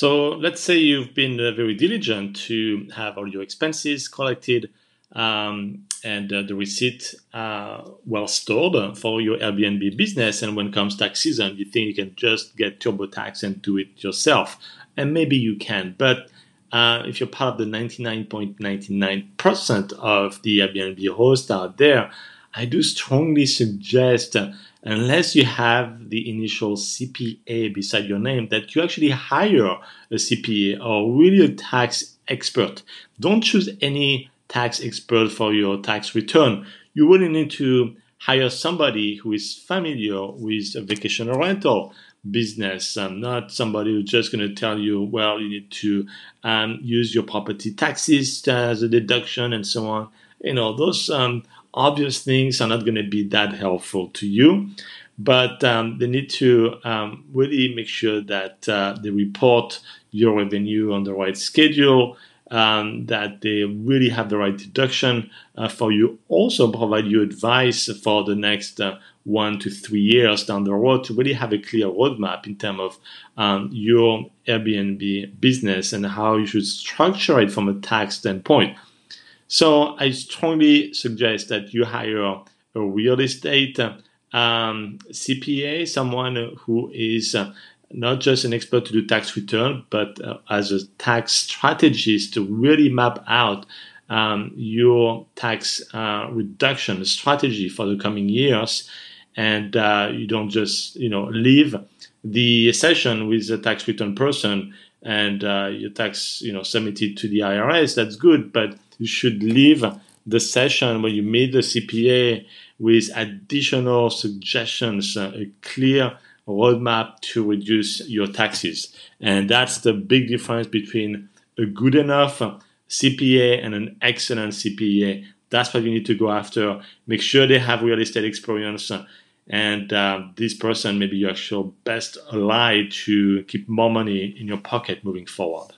So let's say you've been uh, very diligent to have all your expenses collected um, and uh, the receipt uh, well stored for your Airbnb business. And when comes tax season, you think you can just get TurboTax and do it yourself. And maybe you can, but uh, if you're part of the 99.99% of the Airbnb hosts out there, I do strongly suggest, unless you have the initial CPA beside your name, that you actually hire a CPA or really a tax expert. Don't choose any tax expert for your tax return. You really need to hire somebody who is familiar with a vacation rental business, and not somebody who's just going to tell you, well, you need to um, use your property taxes as a deduction and so on. You know, those um, obvious things are not going to be that helpful to you, but um, they need to um, really make sure that uh, they report your revenue on the right schedule. Um, that they really have the right deduction uh, for you. Also, provide you advice for the next uh, one to three years down the road to really have a clear roadmap in terms of um, your Airbnb business and how you should structure it from a tax standpoint. So I strongly suggest that you hire a real estate um, CPA, someone who is uh, not just an expert to do tax return, but uh, as a tax strategist to really map out um, your tax uh, reduction strategy for the coming years and uh, you don't just you know leave the session with a tax return person and uh, your tax you know submitted to the IRS. That's good, but you should leave the session when you meet the CPA with additional suggestions, uh, a clear roadmap to reduce your taxes. And that's the big difference between a good enough CPA and an excellent CPA. That's what you need to go after. Make sure they have real estate experience. And uh, this person may be your actual best ally to keep more money in your pocket moving forward.